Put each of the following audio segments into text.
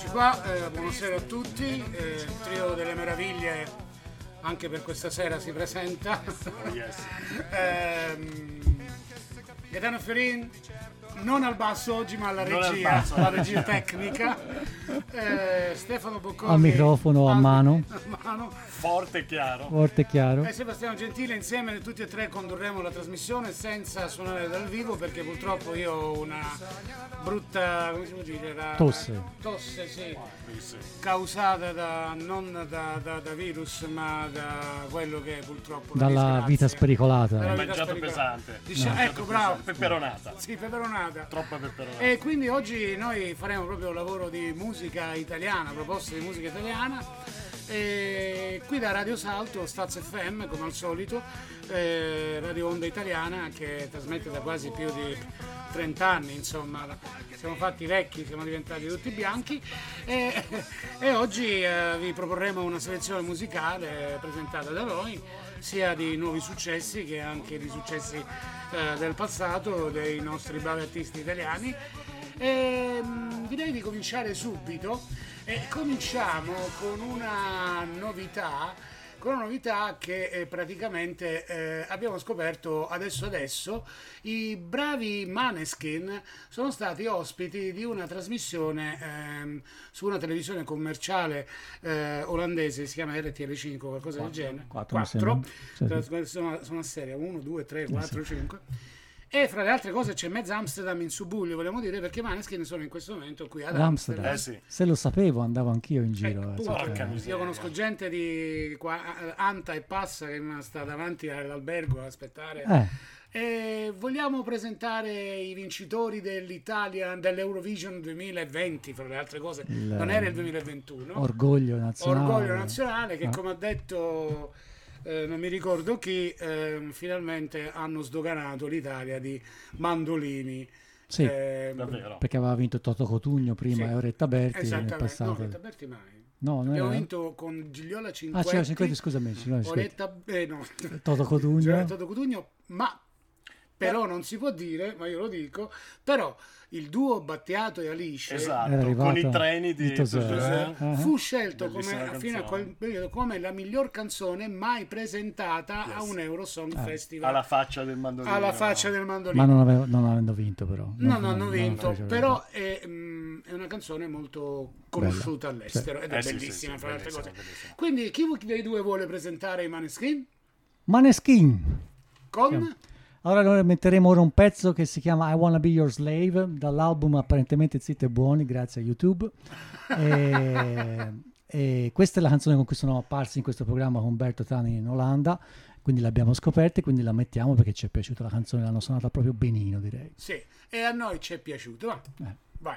eccoci qua, eh, buonasera a tutti, eh, il trio delle meraviglie anche per questa sera si presenta. Ehm, Gaetano Fiorin, non al basso oggi ma alla Non regia, basso. alla regia tecnica. Eh, Stefano Bocconi Al microfono a mano. a mano. Forte e chiaro. Forte e chiaro. E Sebastiano Gentile insieme tutti e tre condurremo la trasmissione senza suonare dal vivo perché purtroppo io ho una brutta come si può dire la- Tosse. tosse sì, Sì. causata da, non da, da- da virus ma da quello che è purtroppo la Dalla disgrazia. vita spericolata. Dalla vita Mangiato spericolata. pesante. Dice- Mangiato ecco, bravo. Peperonata. Sì, peperonata. Troppa peperonata. E quindi oggi noi faremo proprio un lavoro di musica italiana, proposte di musica italiana. E qui da Radio Salto, Staz FM come al solito, eh, Radio Onda Italiana che trasmette da quasi più di 30 anni, insomma, siamo fatti vecchi, siamo diventati tutti bianchi e, e oggi eh, vi proporremo una selezione musicale presentata da noi, sia di nuovi successi che anche di successi eh, del passato dei nostri bravi artisti italiani. E, mm, direi di cominciare subito e cominciamo con una novità, con una novità che eh, praticamente eh, abbiamo scoperto adesso adesso. I bravi Maneskin sono stati ospiti di una trasmissione ehm, su una televisione commerciale eh, olandese, si chiama RTL5 qualcosa del genere. Quattro. Sì, sì. Tra- sono, sono a serie 1, 2, 3, 4, 5. E fra le altre cose c'è mezza Amsterdam in subuglio, vogliamo dire, perché Maneskin sono in questo momento qui ad Ad Amsterdam. Amsterdam. Eh sì. Se lo sapevo andavo anch'io in giro. Eh, eh, appunto, sapere. Porca miseria. io conosco gente di qua, Anta e Passa che sta davanti all'albergo ad aspettare. Eh, E vogliamo presentare i vincitori dell'Italia dell'Eurovision 2020, fra le altre cose. Il- non era il 2021. orgoglio nazionale. Orgoglio nazionale che Ah. come ha detto eh, non mi ricordo chi ehm, finalmente hanno sdoganato l'Italia di mandolini Sì, Davvero. perché aveva vinto Toto Cotugno prima Sì. e Oretta Berti nel esattamente no, passato. Oretta Berti mai No, non abbiamo era? vinto con Gigliola Ah, Cinquetti c'era 50, scusami. scusami. Oretta eh, no Toto Cotugno. C'era Toto Cotugno ma però non si può dire ma io lo dico però il duo Battiato e Alice Esatto, con i treni di, di Tosè. Tosè. Ah. fu scelto come, fino a quel periodo come la miglior canzone mai presentata a Yes. un Eurosong Festival Alla faccia del mandolino. alla faccia del mandolino. Ma non, avevo- non avendo vinto però. No, Non- non non- hanno non vinto, fece- però è, mm, è una canzone molto conosciuta all'estero ed è Eh, bellissima sì, sì, fra le altre cose. bellissima. Quindi chi dei due vuole presentare i Maneskin? Maneskin. Con? Allora noi metteremo ora un pezzo che si chiama I Wanna Be Your Slave dall'album apparentemente Zitti e Buoni grazie a YouTube e, e questa è la canzone con cui sono apparsi in questo programma con Umberto Tani in Olanda quindi l'abbiamo scoperta e quindi la mettiamo perché ci è piaciuta la canzone l'hanno suonata proprio benino direi Sì, e a noi ci è piaciuto. Va. Eh. Vai.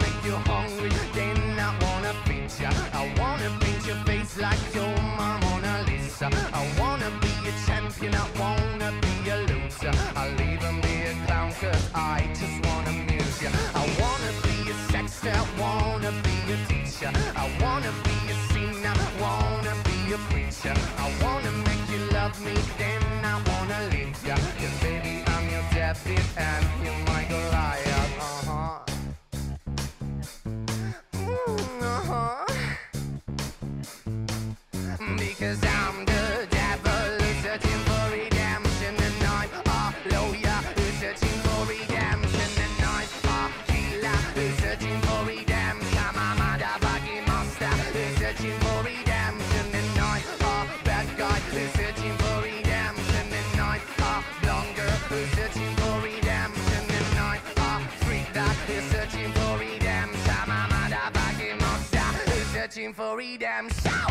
make you hungry, then I wanna feed ya. I wanna paint your face like your Mona Lisa. I wanna be a champion, I wanna be a loser. I'll even be a clown cause I just wanna amuse ya. I wanna be a sexter, I wanna be a teacher. I wanna be a singer, wanna be a preacher. I wanna make you love me, then I wanna leave ya. Cause baby, I'm your David and you're searching for redemption.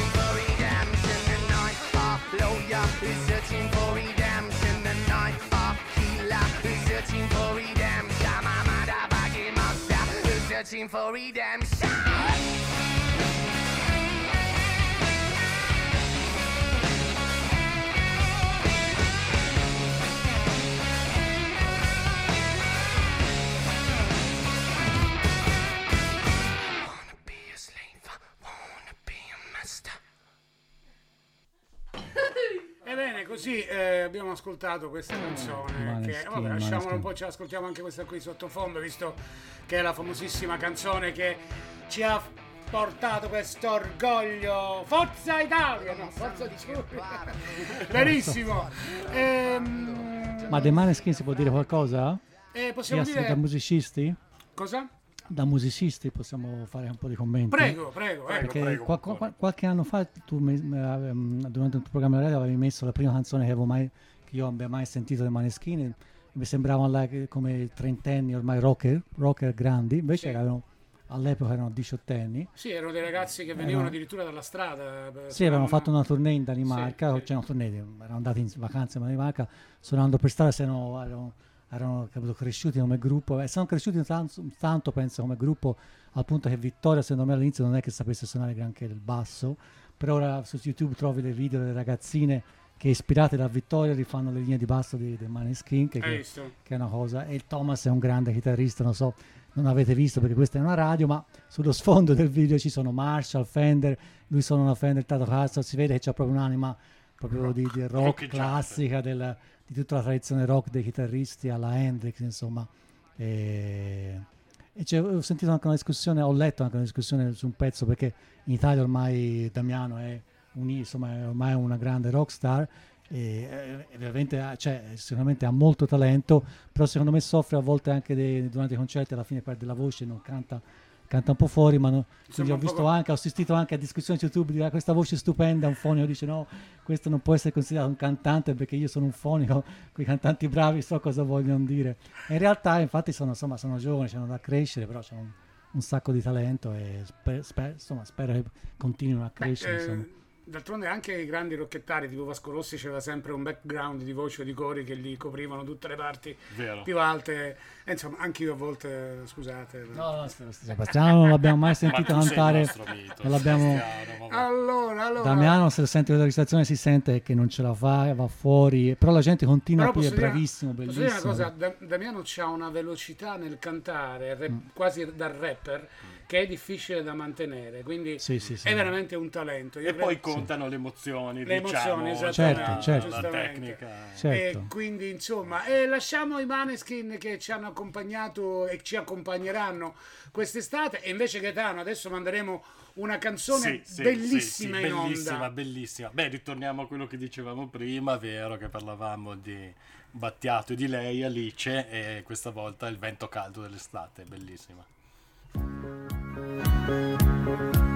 who's searching for redemption. And I'm a healer who's searching for redemption. I'm a motherfucking monster who's searching for redemption. Ebbene, così eh, abbiamo ascoltato questa canzone. Maneskin, che, vabbè, lasciamola un po', ce l'ascoltiamo anche questa qui sottofondo, visto che è la famosissima canzone che ci ha portato questo orgoglio. Forza Italia! No, forza di Benissimo. Ehm, Ma dei Maneskin si può dire qualcosa? eh, possiamo dire da musicisti? cosa? Da musicisti possiamo fare un po' di commenti? Prego, prego, ecco. Perché prego, qua- Antonio. qua- qualche anno fa tu mi- ehm, durante il tuo programma radio avevi messo la prima canzone che, avevo mai, che io abbia mai sentito dei Maneskin e mi sembravano come trentenni ormai rocker, rocker grandi, invece Sì. erano, all'epoca erano diciottenni. Sì, erano dei ragazzi che venivano addirittura dalla strada. eh, Sì, avevano suonavano- fatto una tournée in Danimarca, Sì, sì. cioè una tournée, erano andati in vacanza in Danimarca, suonando per strada, se no erano, erano capito, cresciuti come gruppo, e sono cresciuti tanto, tanto, penso, come gruppo, al punto che Vittoria, secondo me all'inizio non è che sapesse suonare granché il basso, però ora su YouTube trovi dei video delle ragazzine che ispirate da Vittoria rifanno le linee di basso dei, dei Maneskin, che, che- che è una cosa, e il Thomas è un grande chitarrista, non so, non avete visto perché questa è una radio, ma sullo sfondo del video ci sono Marshall, Fender, lui suona una Fender Stratocaster, si vede che c'ha proprio un'anima proprio di, di rock Roccheggiante. classica, del- di tutta la tradizione rock dei chitarristi alla Hendrix, insomma. E, e ho sentito anche una discussione, ho letto anche una discussione su un pezzo perché in Italia ormai Damiano è, un, insomma, è ormai una grande rockstar e veramente ha, cioè, sicuramente ha molto talento, però secondo me soffre a volte anche dei- durante i concerti, alla fine perde la voce, non canta, canta un po' fuori, ma no- ho poco- anche, ho assistito anche a discussioni su YouTube di "Ah, questa voce stupenda, un fonico dice no, questo non può essere considerato un cantante perché io sono un fonico, quei cantanti bravi so cosa vogliono dire. E in realtà infatti sono, insomma, sono giovani, hanno da crescere, però c'è un, un sacco di talento e spe- spe- insomma, spero che continuino a Beh, crescere. eh, insomma. D'altronde anche i grandi rocchettari tipo Vasco Rossi c'era sempre un background di voce o di cori che gli coprivano tutte le parti Vero. più alte. E insomma, anche io a volte, scusate. No, no, st- st- Sebastiano non l'abbiamo mai sentito Ma cantare. non l'abbiamo-. Allora, allora. Damiano, se lo sente la registrazione, si sente che non ce la fa, va fuori. Però la gente continua Però qui, è bravissimo, bellissimo. una cosa, Da- Damiano ha una velocità nel cantare, rap- quasi da rapper, che è difficile da mantenere, quindi Sì, sì, sì. è veramente un talento. Io E credo- poi contano le emozioni, Le diciamo, emozioni, cioè, Certo, la- certo. la tecnica. Certo. E quindi insomma, e lasciamo i Maneskin che ci hanno accompagnato e ci accompagneranno quest'estate. E invece, Gaetano, adesso manderemo una canzone Sì, sì, bellissima sì, sì, in bellissima, onda. bellissima. Beh, ritorniamo a quello che dicevamo prima, vero che parlavamo di Battiato e di lei, Alice, e questa volta il vento caldo dell'estate, bellissima. Ho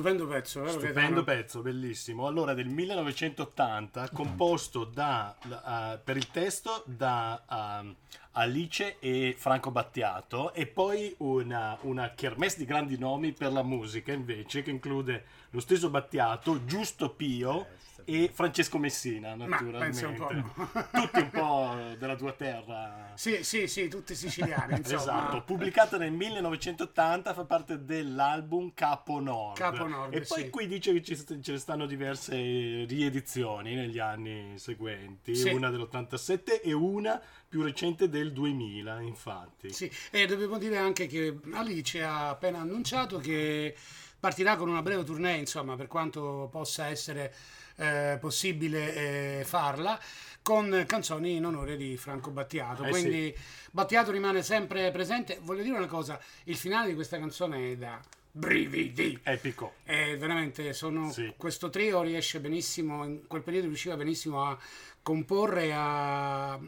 Stupendo pezzo, vero Stupendo Gaetano? pezzo, bellissimo. Allora, del 1980, composto da, eh, per il testo da ehm, Alice e Franco Battiato, e poi una, una kermesse di grandi nomi per la musica, invece, che include lo stesso Battiato, Giusto Pio e Francesco Messina, pensa un po'. naturalmente. Tutti un po' della tua terra. Sì, sì, sì, tutti siciliani, insomma. Esatto, pubblicata nel 1980, fa parte dell'album Capo Nord. Capo Nord, E poi sì. qui dice che ci st- ce ne stanno diverse riedizioni negli anni seguenti, Sì. una dell'87 e una più recente del 2000, infatti. Sì, e dobbiamo dire anche che Alice ha appena annunciato che partirà con una breve tournée, insomma, per quanto possa essere eh, possibile eh, farla, con canzoni in onore di Franco Battiato. Eh, Quindi Battiato rimane sempre presente. Voglio dire una cosa, il finale di questa canzone è da brividi. Epico. E veramente sono, Sì. questo trio riesce benissimo, in quel periodo riusciva benissimo a comporre a,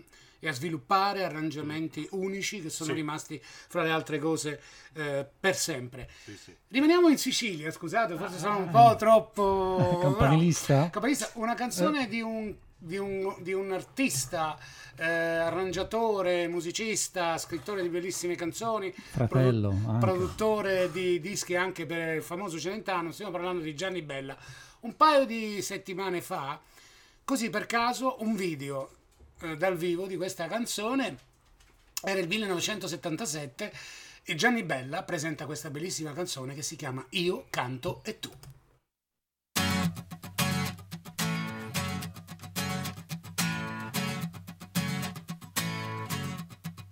e a sviluppare arrangiamenti unici che sono Sì. rimasti fra le altre cose eh, per sempre. Sì, sì. Rimaniamo in Sicilia, scusate, forse sono un po' troppo... Campanilista? no. Campanilista, una canzone di un, di un- di un artista, eh, arrangiatore, musicista, scrittore di bellissime canzoni, Fratello, anche. produttore di dischi anche per il famoso Celentano, stiamo parlando di Gianni Bella. Un paio di settimane fa, così per caso, un video eh, dal vivo di questa canzone, era il 1977, e Gianni Bella presenta questa bellissima canzone che si chiama Io canto e tu.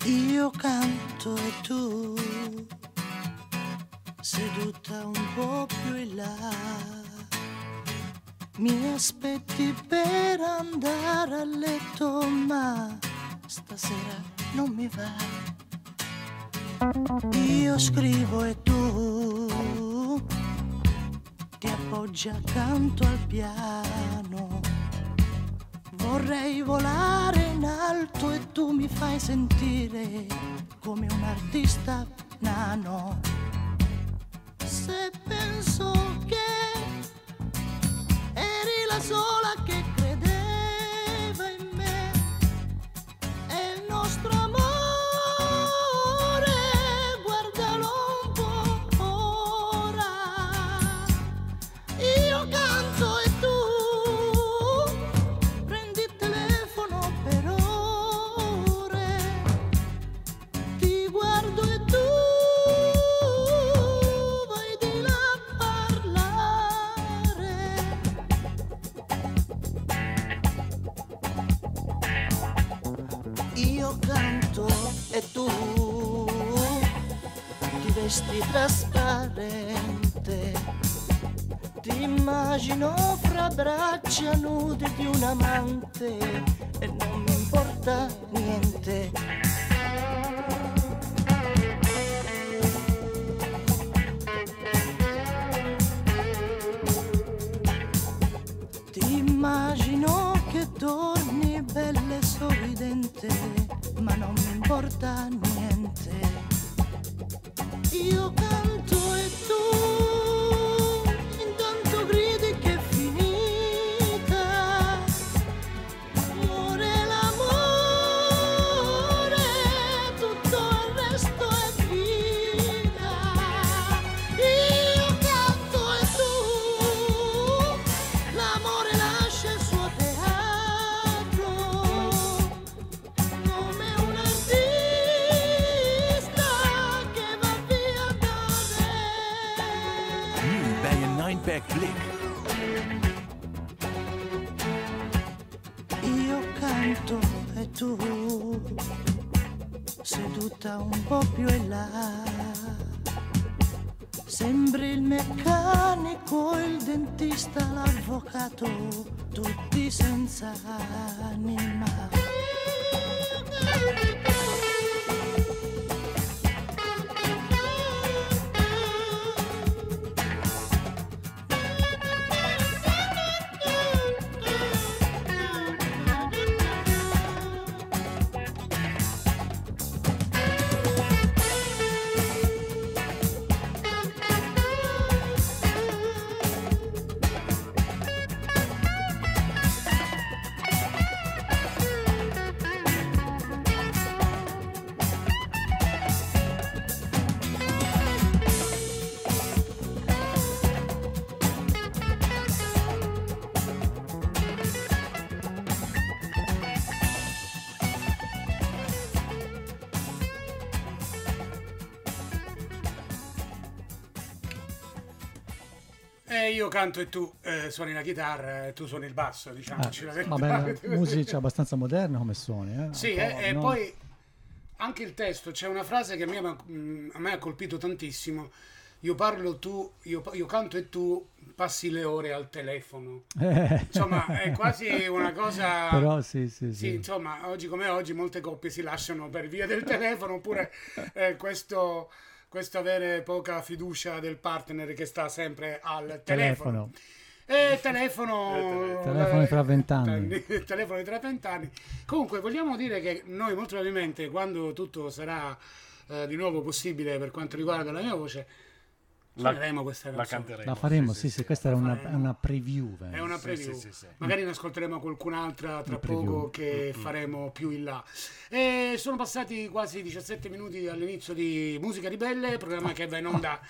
Io canto e tu seduta un po' più in là. Mi aspetti per andare a letto, ma stasera non mi va. Io scrivo e tu ti appoggi accanto al piano. Vorrei volare in alto e tu mi fai sentire come un artista nano. Se penso che eri la sola che vesti trasparente. Ti immagino fra braccia nude di un amante e non mi importa niente. Ti immagino che torni bella e sorridente, ma non mi importa niente. Io canto io canto e tu eh, suoni la chitarra e tu suoni il basso, diciamoci la Ah, verità. vabbè, musica abbastanza moderna come suoni. Eh? Sì, po', e, no? poi anche il testo, c'è una frase che a me, mm, a me ha colpito tantissimo. Io parlo tu, io, io canto e tu passi le ore al telefono. Eh. Insomma, è quasi una cosa... Però sì, sì, Sì, sì. insomma, oggi come oggi molte coppie si lasciano per via del telefono oppure eh, questo, questo avere poca fiducia del partner che sta sempre al telefono. Telefono. E telefono... Telefoni tra eh, vent'anni. telefoni tra vent'anni. Comunque vogliamo dire che noi molto probabilmente quando tutto sarà eh, di nuovo possibile per quanto riguarda la mia voce, suoneremo questa la canzone. canteremo. La faremo, sì, sì, questa era una, faremo. una preview. eh. È una Sì, preview. sì, sì, sì. Magari ne ascolteremo qualcun'altra tra poco che faremo più in là. E sono passati quasi 17 minuti all'inizio di Musica Ribelle, programma che va in onda.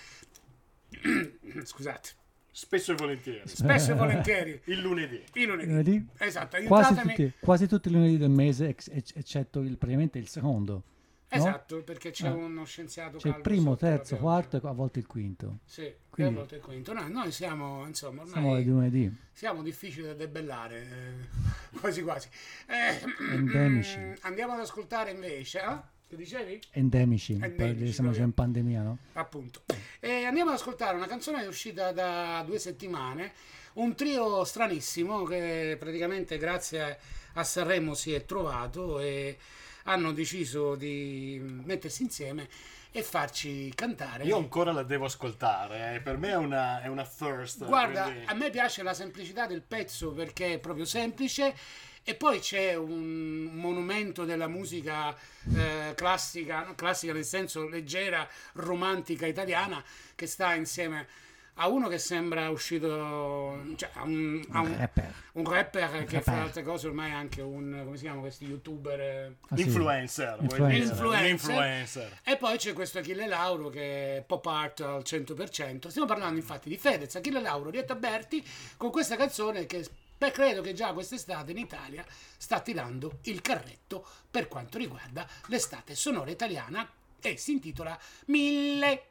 Scusate, Spesso e volentieri. spesso e volentieri. Il lunedì. Il lunedì. Lunedì? Esatto, Quasi aiutatemi. tutti, quasi tutti i lunedì del mese, eccetto il, praticamente il secondo. No? Esatto, perché c'è Ah. uno scienziato C'è il primo, terzo, quarto e a volte il quinto. Sì, Quindi- a volte il quinto. No, noi siamo, insomma, ormai Siamo di lunedì. siamo difficili da debellare, eh, quasi quasi. Eh, Endemici. Andiamo ad ascoltare invece, eh? Che dicevi? Endemici, Endemici, perché siamo già in pandemia, no? appunto. E andiamo ad ascoltare una canzone che è uscita da due settimane, un trio stranissimo che praticamente grazie a Sanremo si è trovato e hanno deciso di mettersi insieme e farci cantare. Io ancora la devo ascoltare, eh. per me è una, è una thirst. Guarda, quindi- a me piace la semplicità del pezzo perché è proprio semplice e poi c'è un monumento della musica eh, classica, classica nel senso leggera, romantica italiana che sta insieme a uno che sembra uscito, cioè a un, a un- Rapper. un rapper che rapper. fra altre cose ormai è anche un, come si chiamano questi youtuber? Ah, sì. Influencer, Influencer. Influencer. Un influencer. E poi c'è questo Achille Lauro che è pop art al 100%. Stiamo parlando infatti di Fedez, Achille Lauro, Rietta Berti con questa canzone che beh, credo che già quest'estate in Italia sta tirando il carretto per quanto riguarda l'estate sonora italiana e si intitola Mille.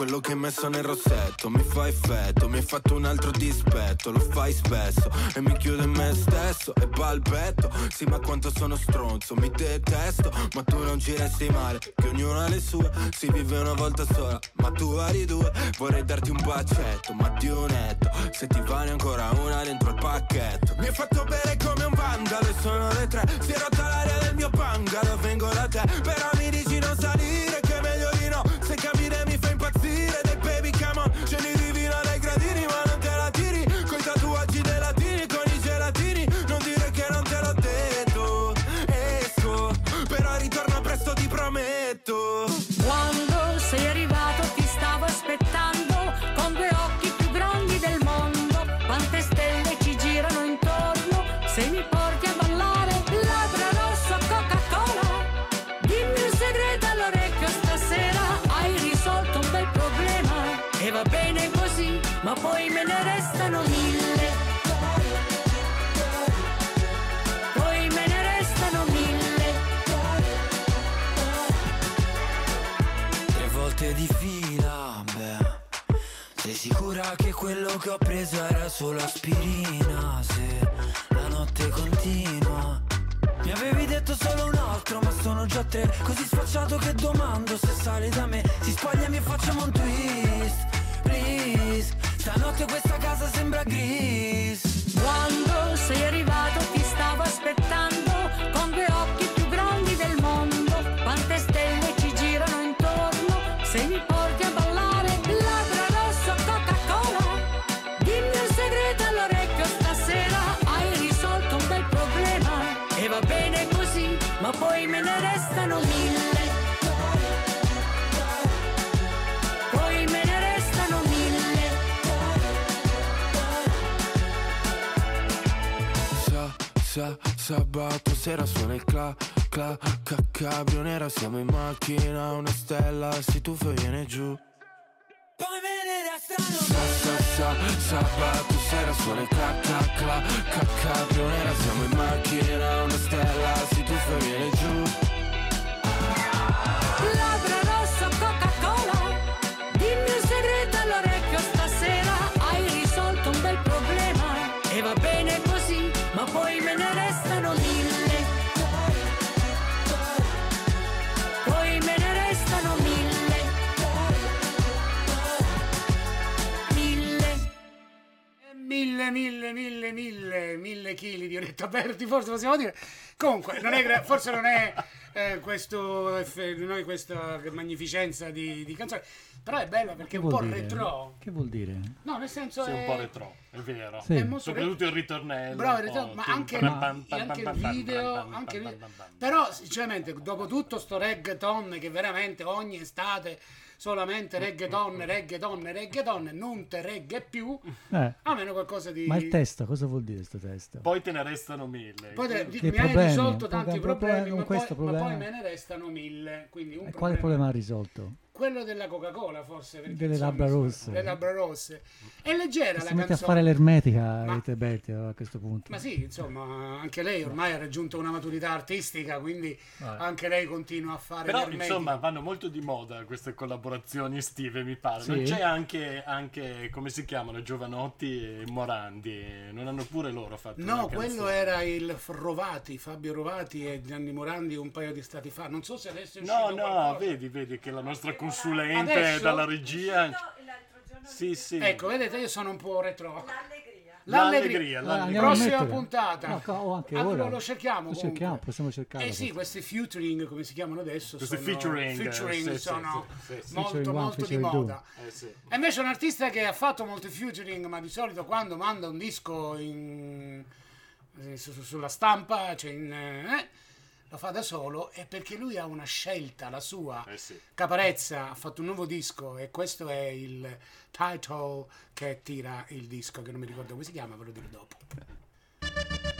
Quello che hai messo nel rossetto. Mi fa effetto Mi hai fatto un altro dispetto, lo fai spesso E mi chiudo in me stesso. E balbetto Sì ma quanto sono stronzo, mi detesto. Ma tu non ci resti male, che ognuno ha le sue. Si vive una volta sola, ma tu vari due. Vorrei darti un bacetto, ma di un netto Se ti vale ancora una dentro il pacchetto. Mi hai fatto bere come un vandalo e sono le tre. Si è rotta l'aria del mio bungalow, vengo da te. Però mi dici non salire, quello che ho preso era solo aspirina? Se la notte continua. Mi avevi detto solo un altro, ma sono già tre. Così sfacciato che domando se sali da me. Si spogliami e facciamo un twist, please. Stanotte questa casa sembra gris Quando sei arrivato ti stavo aspettando con due occhi più grandi del mondo. Quante stelle ci girano intorno se mi porti Sa, sa, sabato sera suona il cla, cla, ca, cabrio nera Siamo in macchina, una stella si tuffa e viene giù. Poi me ne restano Sa, sa, sa, sabato sera suona il cla, cla, cla, ca, cabrio nera Siamo in macchina, una stella si tuffa e viene giù mille, mille, mille, mille, mille chili di Oretta Berti, forse possiamo dire. Comunque, non è forse non è eh, questo, non è questa magnificenza di, di canzone, però è bella perché è un po' dire? retro. Che vuol dire? No, nel senso Sì, è un po' retro, è vero. Sì. è molto Soprattutto il ritornello. Bravo, po', realtà, ma anche, il video, anche il- però sinceramente dopo tutto sto reggaeton che veramente ogni estate solamente reggaeton, reggaeton, reggaeton, non te reggae più, Eh, almeno qualcosa di... ma il testo, cosa vuol dire questo testo? Poi te ne restano mille. Poi te- mi hai problemi? risolto tanti problema- problemi, con ma, poi, ma poi problema? me ne restano mille. Quindi un E quale problema ha risolto? Quello della Coca-Cola, forse. perché, Delle insomma, labbra rosse. Le labbra rosse. È leggera Si la mette a canzone. fare l'ermetica Ma- Rita Berti a questo punto. Ma sì, insomma, anche lei ormai ha raggiunto una maturità artistica, quindi anche lei continua a fare Però l'ermetica. insomma vanno molto di moda queste collaborazioni estive mi pare. Sì. Non c'è anche, anche, come si chiamano, Giovanotti e Morandi. Non hanno pure loro fatto No, canzone. quello era il Rovati, Fabio Rovati e Gianni Morandi un paio di stati fa. Non so se adesso è No, uscito no, qualcosa. vedi, vedi che la nostra consulente Adesso? dalla regia... Sì, sì. Ecco, vedete, io sono un po' retro. L'allegria, l'allegria. andiamo a Prossima puntata. No, co- o anche Ah, ora. lo- lo cerchiamo Lo comunque. cerchiamo, possiamo cercarlo. Eh sì, questi featuring, come si chiamano adesso, Questi sono, featuring, featuring sì, sì, sono sì, sì, sì. molto, Featuring one, molto di featuring two. moda. Eh, sì. E invece un artista che ha fatto molti featuring, ma di solito quando manda un disco in- su- su- sulla stampa, cioè in, eh, lo fa da solo, è perché lui ha una scelta, la sua. Eh sì. Caparezza ha fatto un nuovo disco e questo è il title che tira il disco, che non mi ricordo come si chiama, ve lo dirò dopo.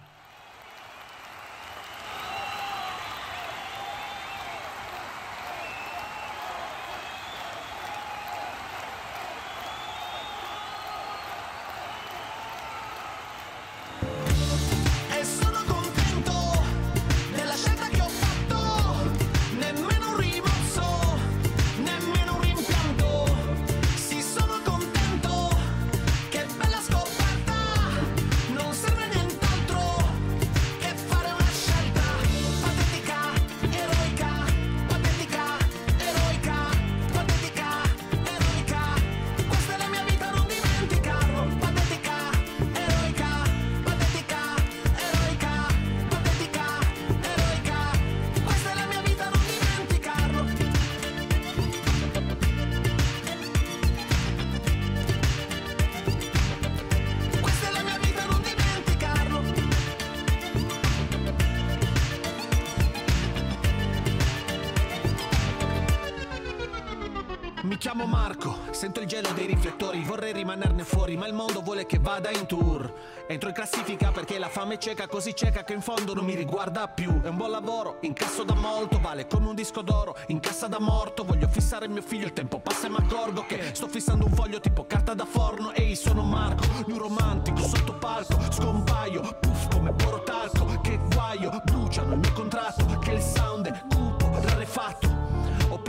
Chiamo Marco, sento il gelo dei riflettori, vorrei rimanerne fuori, ma il mondo vuole che vada in tour. Entro in classifica perché la fame è cieca, così cieca che in fondo non mi riguarda più. È un buon lavoro, incasso da molto, vale come un disco d'oro, in cassa da morto. Voglio fissare mio figlio, il tempo passa e mi accorgo che sto fissando un foglio tipo carta da forno. Ehi, sono Marco, un romantico sotto palco, scompaio, puff come borotalco. Che guaio, bruciano il mio contratto, che il sound è cupo,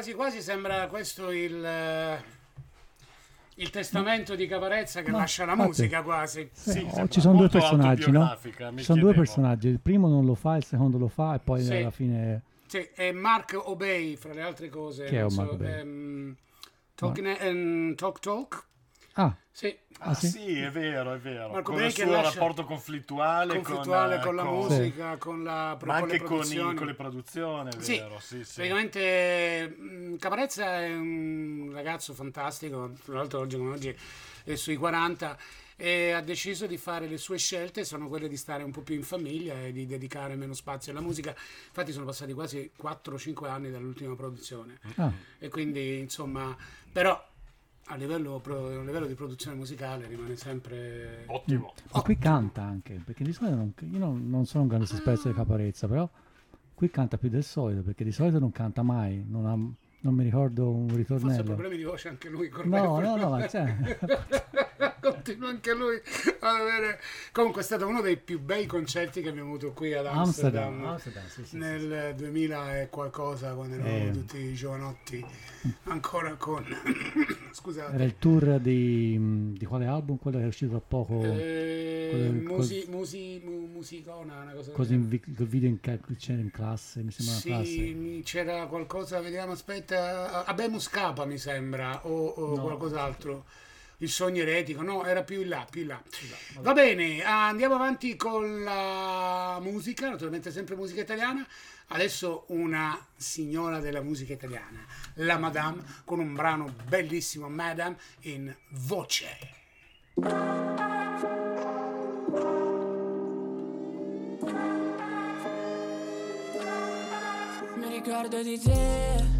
Quasi quasi sembra questo il, eh, il testamento di Caparezza che Ma lascia la infatti- musica quasi. Sì, Sì, oh, sembra ci sono due personaggi, no? Ci sono due personaggi, il primo non lo fa, il secondo lo fa e poi Sì. alla fine... Sì, e Mark Obey, fra le altre cose. Chi è non Mark so, Obey? ehm, Talking- ehm, Talk Talk. Ah, Sì, Ah, Ah, sì? sì? è vero, è vero. Marco con Bey il suo lascia- rapporto conflittuale, conflittuale con, con, la con- musica, con la ma anche con con, le i- produzioni. con le produzioni, è Sì, vero. Sì, sì. praticamente mh, Caparezza è un ragazzo fantastico, tra l'altro oggi come oggi è sui 40 e ha deciso di fare le sue scelte, sono quelle di stare un po' più in famiglia e di dedicare meno spazio alla musica. Infatti sono passati quasi 4-5 anni dall'ultima produzione ah, e quindi insomma, però a livello, a livello di produzione musicale rimane sempre... Ottimo. ma qui canta anche, perché di solito non, io non, non sono un grande esperto di Caparezza, però qui canta più del solito, perché di solito non canta mai, non, ha- non mi ricordo un Forse ha ritornello. problemi di voce anche lui. con No, no, no, ma cioè, Continua anche lui ad avere. Comunque è stato uno dei più bei concerti che abbiamo avuto qui ad Amsterdam. Amsterdam, Amsterdam, sì, sì, sì. nel 2000 e qualcosa, quando eravamo Eh. tutti giovanotti, ancora con. Scusate. era il tour di, di quale album? Quello che è uscito da poco, Eh, quello- musi, musi, mu- musicona, una cosa così in, il video in, c'era in classe, mi sembra Sì, classe. c'era qualcosa, vediamo, aspetta, Abemus Capa mi sembra, o, o No. qualcos'altro. Il sogno eretico, no, era più in là, più in là. Va bene, andiamo avanti con la musica, naturalmente sempre musica italiana. Adesso una signora della musica italiana, la Madame, con un brano bellissimo, Madame, in voce. Mi ricordo di te.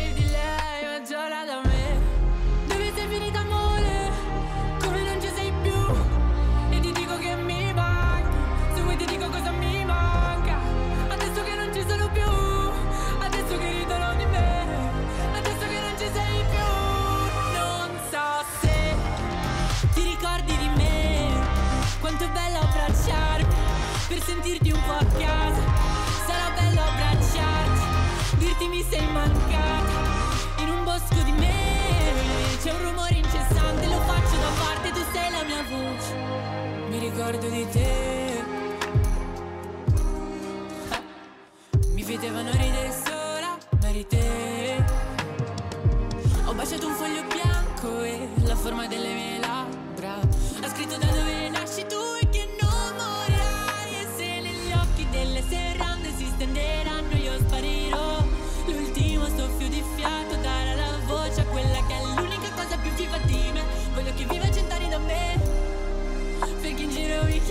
sei mancata. In un bosco di me c'è un rumore incessante Lo faccio da parte, tu sei la mia voce. Mi ricordo di te. Mi vedevano ridere sola, ma eri te. Ho baciato un foglio bianco e la forma delle mie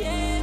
Yeah.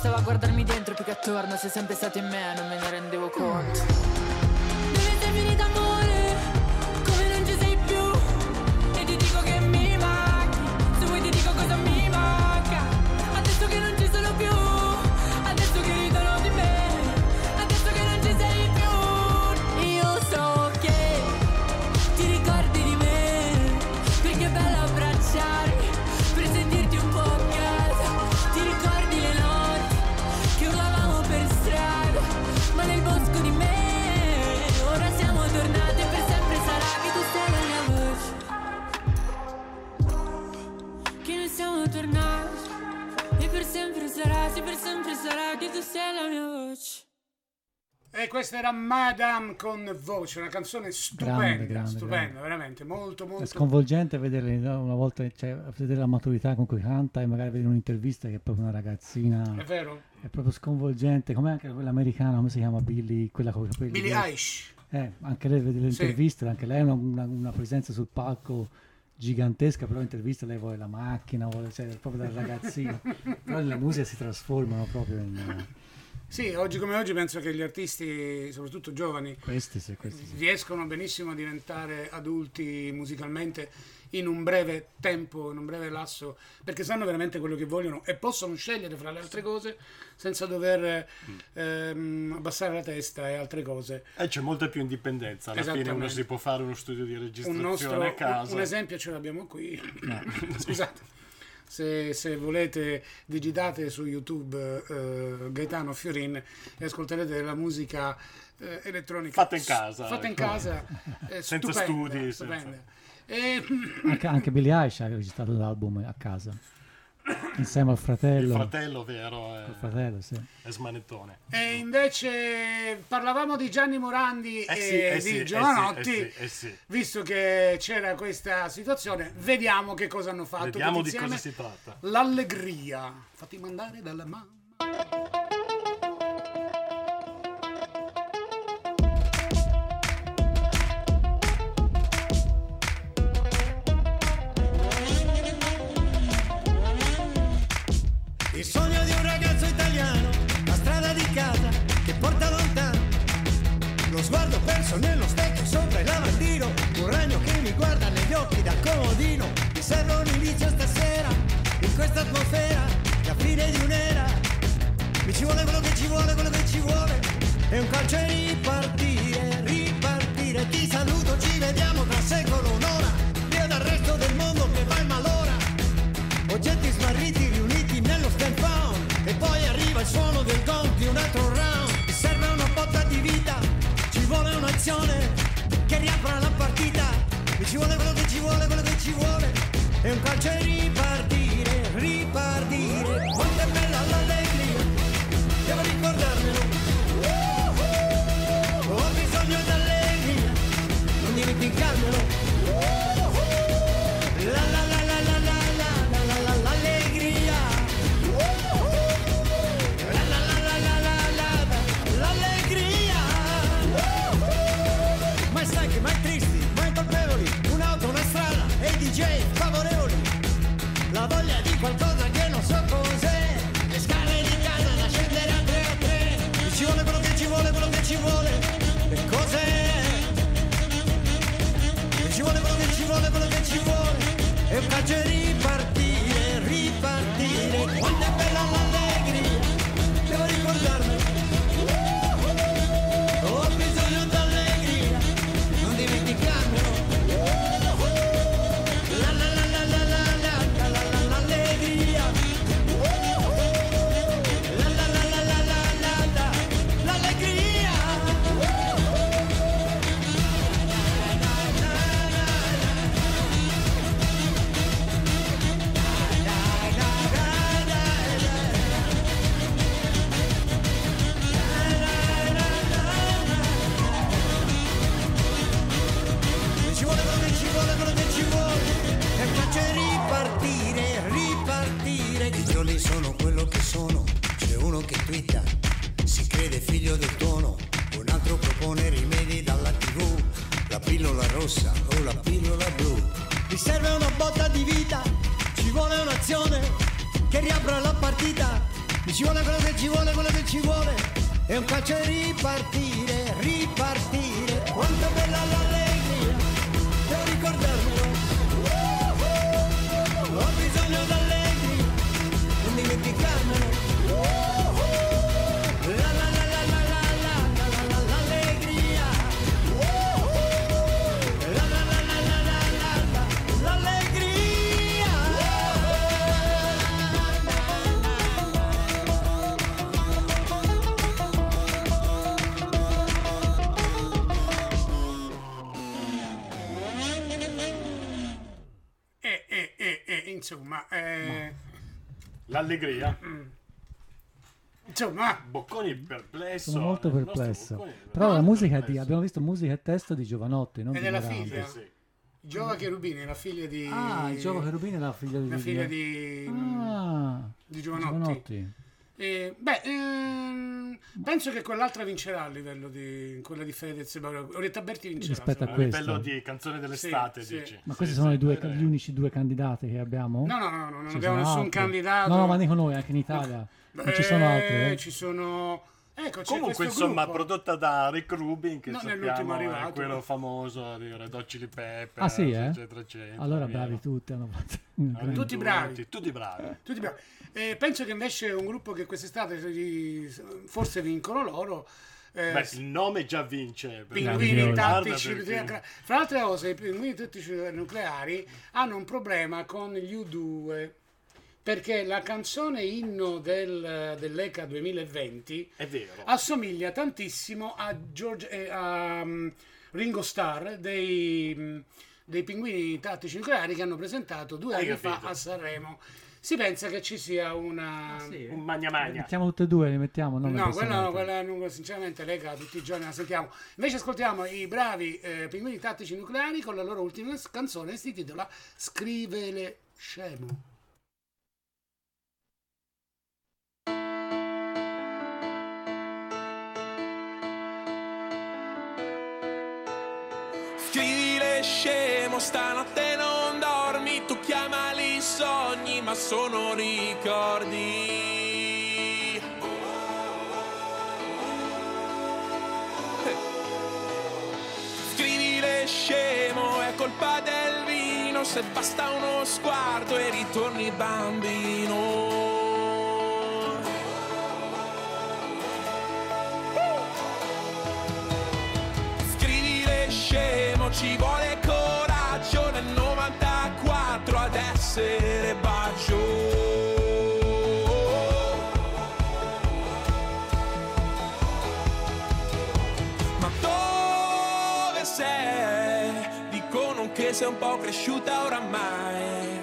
Bastava guardarmi dentro Più che attorno sei sempre stato in me Non me ne rendevo conto. Dove sei finita amore era Madame con voce, una canzone stupenda, Grande, grande, stupenda, grande. veramente, molto È molto... sconvolgente vederle no? una volta, cioè, vedere la maturità con cui canta e magari vedere un'intervista che è proprio una ragazzina. È vero? È proprio sconvolgente, come anche quella americana, come si chiama Billy, quella con i capelli. Grigi. Eilish. Eh, anche lei vede le Sì. interviste, anche lei ha una, una- una presenza sul palco gigantesca, però in intervista lei vuole la macchina, vuole, cioè, è proprio da ragazzina. però nella musica si trasformano proprio in... Sì, oggi come oggi penso che gli artisti, soprattutto giovani, Questi sì, questi sì. riescono benissimo a diventare adulti musicalmente in un breve tempo, in un breve lasso, perché sanno veramente quello che vogliono e possono scegliere fra le altre cose senza dover ehm, abbassare la testa e altre cose. E c'è molta più indipendenza. Alla fine uno si può fare uno studio di Un, registrazione nostro, a un, casa. un esempio ce l'abbiamo qui. Scusate. Se, se volete digitate su YouTube eh, Gaetano Fiorin e ascolterete della musica eh, elettronica Fatta in casa, fatta in ecco. casa eh, Senza stupenda, studi, stupenda. senza- E, Anche, anche Billie Eilish ha registrato l'album a casa, insieme al fratello. Il fratello vero è, fratello, sì. è smanettone. e invece parlavamo di Gianni Morandi Eh e sì, eh di sì, eh Giovanotti sì, eh sì, eh sì. visto che c'era questa situazione vediamo che cosa hanno fatto Vediamo di cosa si tratta. l'allegria fatti mandare dalla mamma Lo sguardo perso nello specchio sopra il lavandino, un ragno che mi guarda negli occhi da comodino. Mi serve un inizio stasera, in questa atmosfera, la fine di un'era. Mi ci vuole quello che ci vuole, quello che ci vuole. È un calcio e ripartire, ripartire. Ti saluto, ci vediamo tra secolo, un'ora. Via dal resto del mondo che va in malora. Oggetti smarriti riuniti nello stand E poi arriva il suono del gong di un altro round vuole un'azione Che riapra la partita. Mi ci vuole quello che ci vuole, quello che ci vuole. E un calcio e ripartire, ripartire. Quanto è bella l'allegria Devo ricordarmelo. Ho bisogno d'allegria Non dimenticarmelo tragedy L'allegria. insomma, Bocconi perplesso. Sono molto perplesso. Bocconi Però la musica di, abbiamo visto musica e testo di Giovanotti, non di è la Morandi. figlia. Giova Cherubini, la figlia di... Ah, Giova Cherubini è la figlia di La figlia di... Ah, di Giovanotti. Giovanotti. Eh, beh, ehm, penso che quell'altra vincerà a livello di quella di Fede del Sebaro. Orietta Berti vincerà. Rispetto a. A livello di canzone dell'estate, Sì, sì. Ma questi Sì, sono due- gli unici due candidati che abbiamo? No, no, no, no, non Ci abbiamo sono nessun altri? candidato. No, no, ma dico noi, anche in Italia. Non ci sono Eh, altri, eh? Ci sono... Ecco, Comunque, insomma, gruppo. prodotta da Rick Rubin, che No, sappiamo nell'ultimo è arrivato. quello famoso di Red Hot Chili Pepper, Ah sì, eh? eccetera, eccetera. Allora via. bravi tutti. Hanno fatto un grande- Tutti bravi. Tutti bravi. Tutti bravi. Eh, penso che invece un gruppo che quest'estate forse vincono loro. eh, Beh, il nome già vince. Pinguini tattici nucleari. Fra le altre cose, i pinguini tattici nucleari hanno un problema con gli U2 perché la canzone inno del, dell'ECA 2020 È vero. assomiglia tantissimo a, George, eh, a um, Ringo Starr dei, mm, dei pinguini tattici nucleari che hanno presentato due Hai anni fa capito. a Sanremo. Si pensa che ci sia una... Un magna magna. Mettiamo tutte e due, li mettiamo. Non No, le quella, no, quella non- sinceramente lega tutti i giorni la sentiamo. Invece ascoltiamo i bravi eh, pinguini tattici nucleari con la loro ultima canzone si intitola Scrivele scemo. Scemo, stanotte non dormi, tu chiamali sogni, ma sono ricordi. Scrivile scemo, è colpa del vino, se basta uno sguardo e ritorni bambino. Essere bacio. Ma dove sei? Dicono che sei un po' cresciuta oramai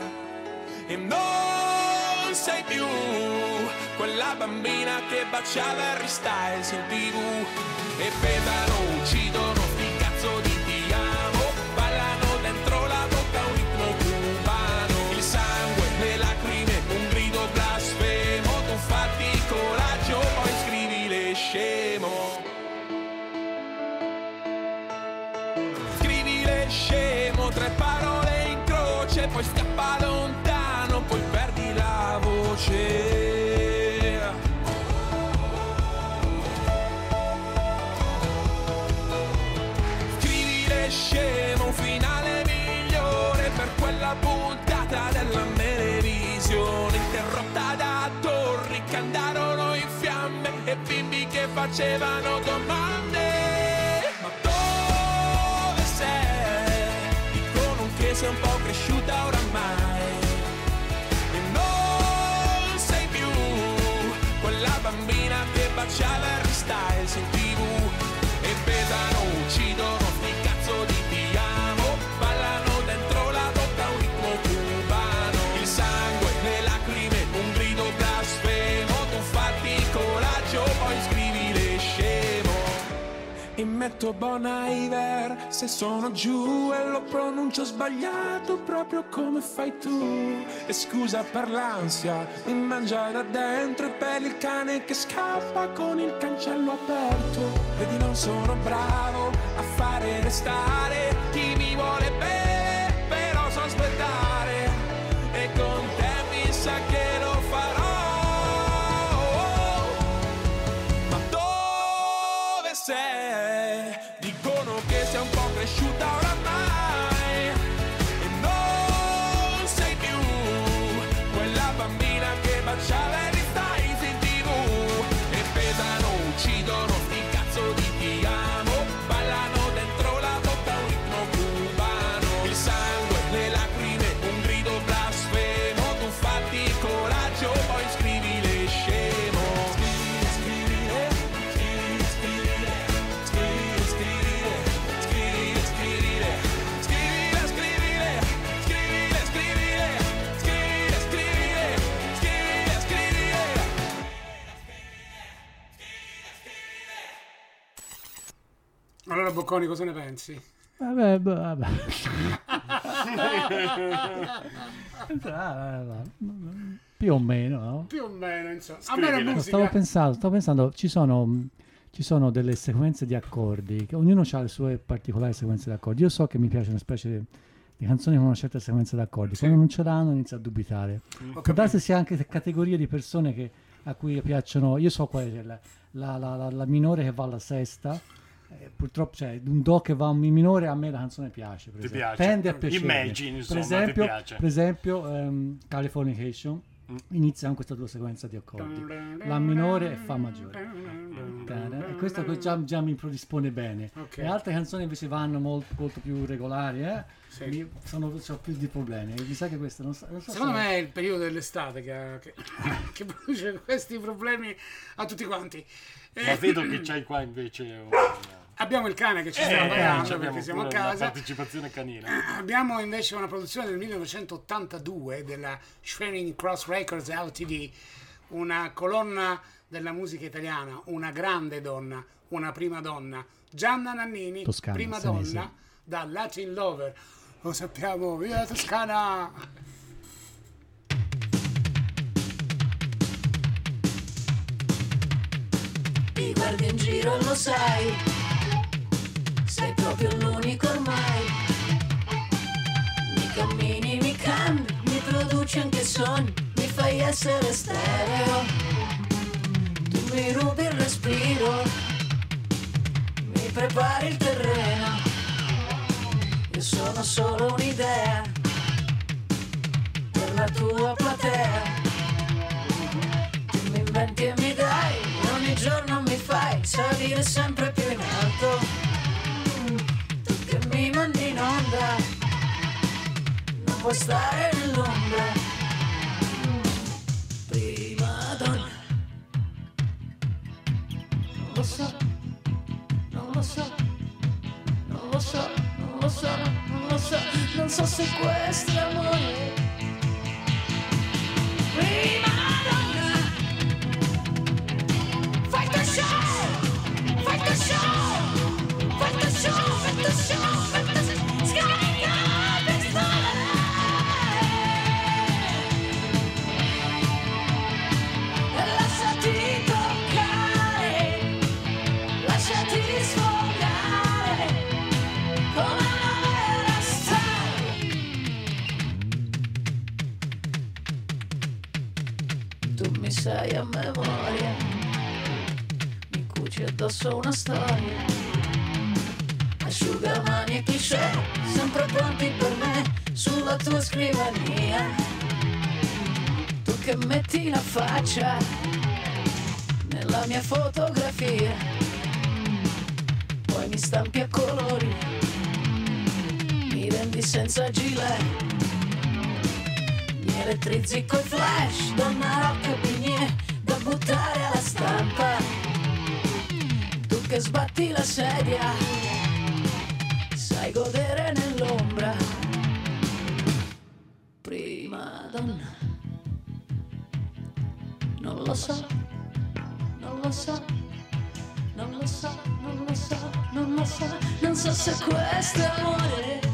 e non sei più quella bambina che baciava Harry Styles in tv e bevano, uccidono, poi scappa lontano, poi perdi la voce. Scrivile scemo, un finale migliore per quella puntata della televisione, interrotta da torri che andarono in fiamme e bimbi che facevano domande. faccia la metto Bon Iver se sono giù e lo pronuncio sbagliato proprio come fai tu. E scusa per l'ansia, mi mangia da dentro e per il cane che scappa con il cancello aperto. Vedi non sono bravo a fare restare Allora Bocconi cosa ne pensi? Vabbè, boh, vabbè. Più o meno, no? Più o meno, insomma. A me la No, musica... stavo pensando, stavo pensando, ci sono, ci sono delle sequenze di accordi, che ognuno ha le sue particolari sequenze di accordi. Io so che mi piace una specie di, di canzoni con una certa sequenza di accordi, quando non ce l'hanno inizio a dubitare. Può darsi sia anche categorie di persone che, a cui piacciono, io so qual è la, la- la- la- la minore che va alla sesta. Eh, purtroppo c'è un do che va a un mi minore a me la canzone piace per Ti esempio. piace? tende a piacere Imagine, insomma, per ti esempio, piace. per esempio ehm, Californication Mm. inizia con questa tua sequenza di accordi la minore e fa maggiore e questo que- già, già mi predispone bene Ok. le altre canzoni invece vanno molto, molto più regolari eh? Sì. Mi- sono, ho più di problemi mi sa che questo non so, non so Secondo se- me è il periodo dell'estate che, ha- che- che produce questi problemi a tutti quanti. Eh, Ma vedo che c'hai qua invece un... Abbiamo il cane che ci Eh, sta eh, pagando abbiamo perché siamo a casa. partecipazione canina. Abbiamo invece una produzione del 1982 della Schwerin Cross Records Ltd, una colonna della musica italiana, una grande donna, una prima donna, Gianna Nannini, Toscana, prima senese. donna da Latin Lover. Lo sappiamo, viva la Toscana! Ti guardi in giro e lo sai, sei proprio l'unico ormai. Mi cammini, mi cambi, mi produci anche sogni, mi fai essere stereo. Mi rubi il respiro, mi prepari il terreno. Io sono solo un'idea per la tua platea. Tu mi inventi e mi dai, ogni giorno mi fai salire sempre più in alto. Tu che mi mandi in onda, non puoi stare nell'ombra. So, non lo so, non lo so, non lo so, non lo so, non so se questo è amore. Prima donna, fai show, fai tu show, che metti la faccia nella mia fotografia, poi mi stampi a colori, mi rendi senza gilet. Mi elettrizzi coi flash, donna bignè da buttare alla stampa. Tu che sbatti la sedia, so, non lo so, Non lo so, non lo so, non lo so, non so se questo è amore.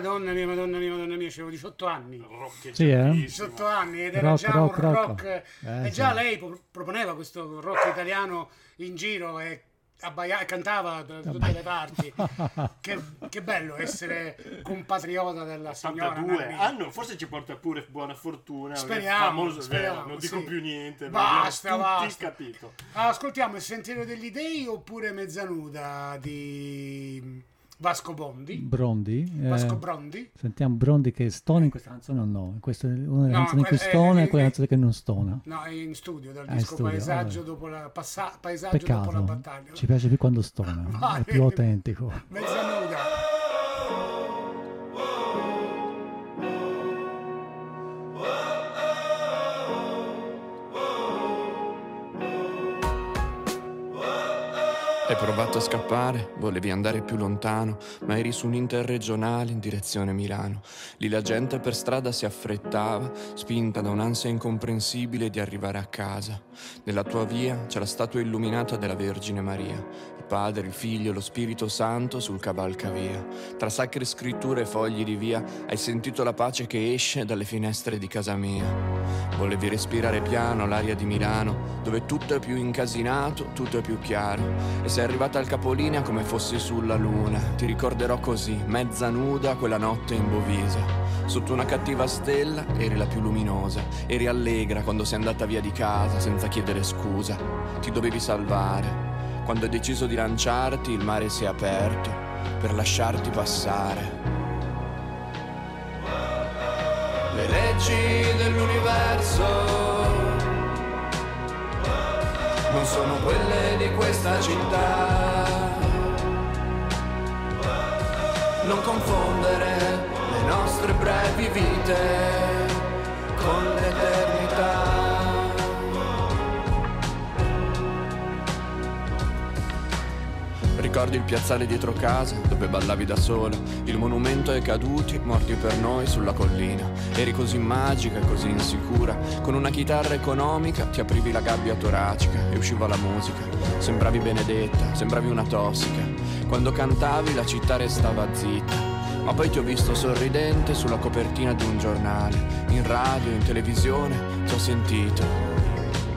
Madonna mia, madonna mia, madonna mia, avevo 18 anni. Sì, eh? 18 anni ed era Rock, già rock, un rock. rock. Eh, e già sì. lei pro- proponeva questo rock italiano in giro e abbaia- cantava da tutte le parti. che, che bello essere compatriota della signora 82 Nanni. anno, forse ci porta pure buona fortuna. Speriamo, famoso, speriamo, vero, non dico sì. più niente. ma Basta, basta. capito. Ascoltiamo il Sentiero degli Dei oppure Mezzanuda di Vasco Bondi. Brondi. eh, Vasco Brondi. Sentiamo Brondi che stona in questa canzone o no? Questa è una delle No, que- eh, stona eh, e quella eh, canzone che non stona. No, è in studio dal Ah, disco studio, Paesaggio, vabbè. dopo la, passa- paesaggio dopo la Peccato, battaglia. ci piace più quando stona, Vai. è più autentico. Mezzanuda. Hai provato a scappare, volevi andare più lontano, ma eri su un interregionale in direzione Milano. Lì la gente per strada si affrettava, spinta da un'ansia incomprensibile di arrivare a casa. Nella tua via c'è la statua illuminata della Vergine Maria, il Padre, il Figlio, lo Spirito Santo sul cavalcavia. Tra sacre scritture e fogli di via hai sentito la pace che esce dalle finestre di casa mia. Volevi respirare piano l'aria di Milano, dove tutto è più incasinato, tutto è più chiaro. E sei arrivata al capolinea come fossi sulla luna. Ti ricorderò così, mezza nuda quella notte in Bovisa. Sotto una cattiva stella eri la più luminosa. Eri allegra quando sei andata via di casa senza chiedere scusa. Ti dovevi salvare. Quando hai deciso di lanciarti, il mare si è aperto per lasciarti passare. Le leggi dell'universo non sono quelle di questa città. Non confondere le nostre brevi vite con l'eternità. Ricordi il piazzale dietro casa dove ballavi da sola, il monumento ai caduti morti per noi sulla collina. Eri così magica così insicura, con una chitarra economica ti aprivi la gabbia toracica e usciva la musica. Sembravi benedetta, sembravi una tossica. Quando cantavi la città restava zitta. Ma poi ti ho visto sorridente sulla copertina di un giornale, in radio, in televisione, ti ho sentito,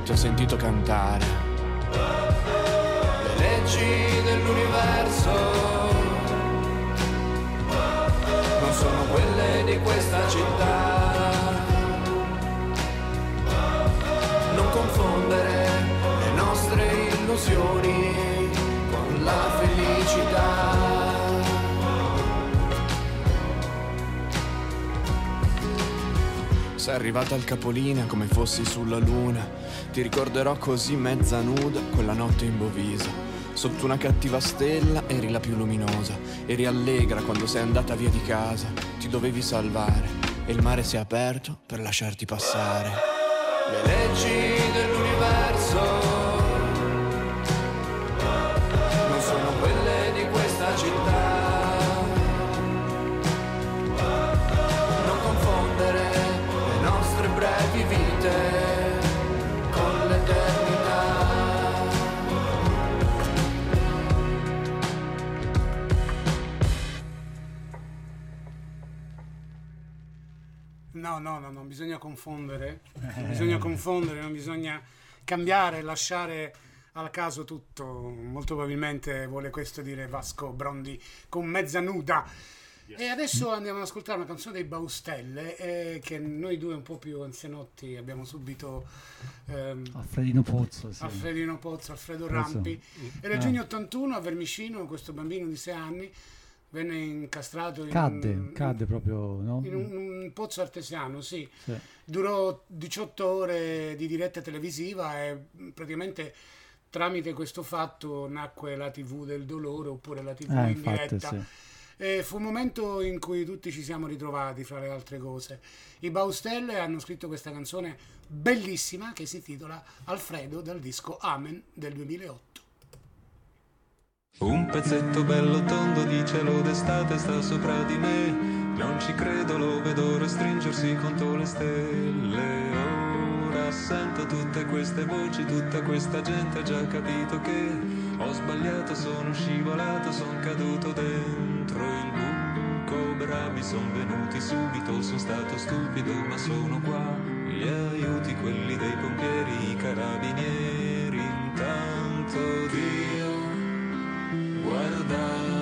ti ho sentito cantare. Le leggi dell'universo non sono quelle di questa città. Non confondere le nostre illusioni con la felicità. Sei arrivata al capolinea come fossi sulla luna. Ti ricorderò così mezza nuda quella notte in Bovisa. Sotto una cattiva stella eri la più luminosa. Eri allegra quando sei andata via di casa. Ti dovevi salvare e il mare si è aperto per lasciarti passare. Le leggi dell'universo No, no, no, non bisogna confondere. Non bisogna confondere, non bisogna cambiare, lasciare al caso tutto. Molto probabilmente vuole questo dire Vasco Brondi con mezza nuda. E adesso andiamo ad ascoltare una canzone dei Baustelle eh, che noi due un po' più anzianotti abbiamo subito ehm, Alfredino Pozzo, sì. Alfredino Pozzo, Alfredo Pozzo. Rampi. Era Eh. giugno 81 a Vermicino, questo bambino di 6 anni venne incastrato in, Cadde, cadde proprio, no? in un, un pozzo artesiano, sì. Sì. Durò 18 ore di diretta televisiva e mh, praticamente tramite questo fatto nacque la TV del dolore oppure la TV Eh, in infatti, diretta. sì. E fu un momento in cui tutti ci siamo ritrovati, fra le altre cose. I Baustelle hanno scritto questa canzone bellissima che si intitola Alfredo dal disco Amen del 2008. Un pezzetto bello tondo di cielo d'estate sta sopra di me. Non ci credo, lo vedo restringersi contro le stelle. Ora sento tutte queste voci, tutta questa gente ha già capito che ho sbagliato, sono scivolato, sono caduto dentro il buco. Bravi sono venuti subito, sono stato stupido, ma sono qua. Gli aiuti, quelli dei pompieri, i carabinieri, intanto Dio down.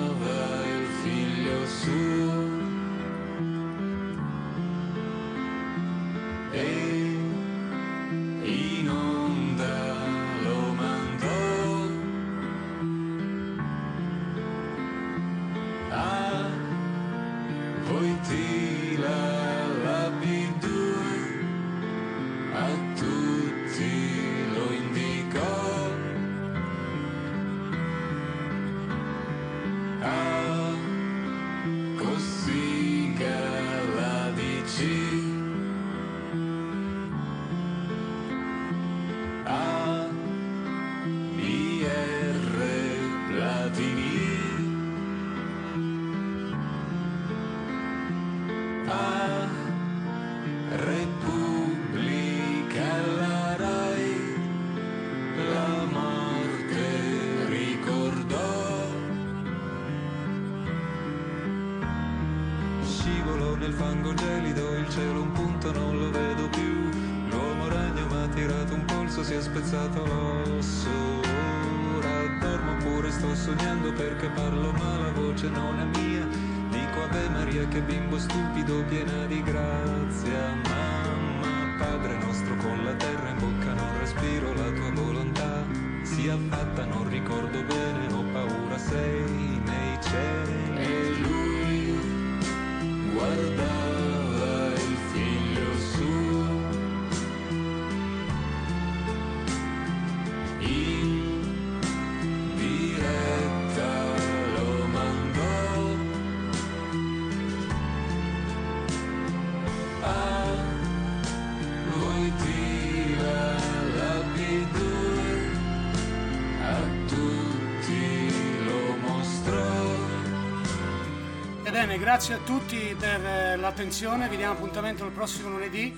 Ebbene, grazie a tutti per eh, l'attenzione, vi diamo appuntamento il prossimo lunedì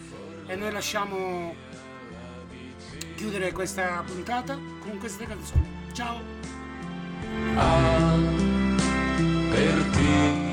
e noi lasciamo chiudere questa puntata con queste canzoni. Ciao! ti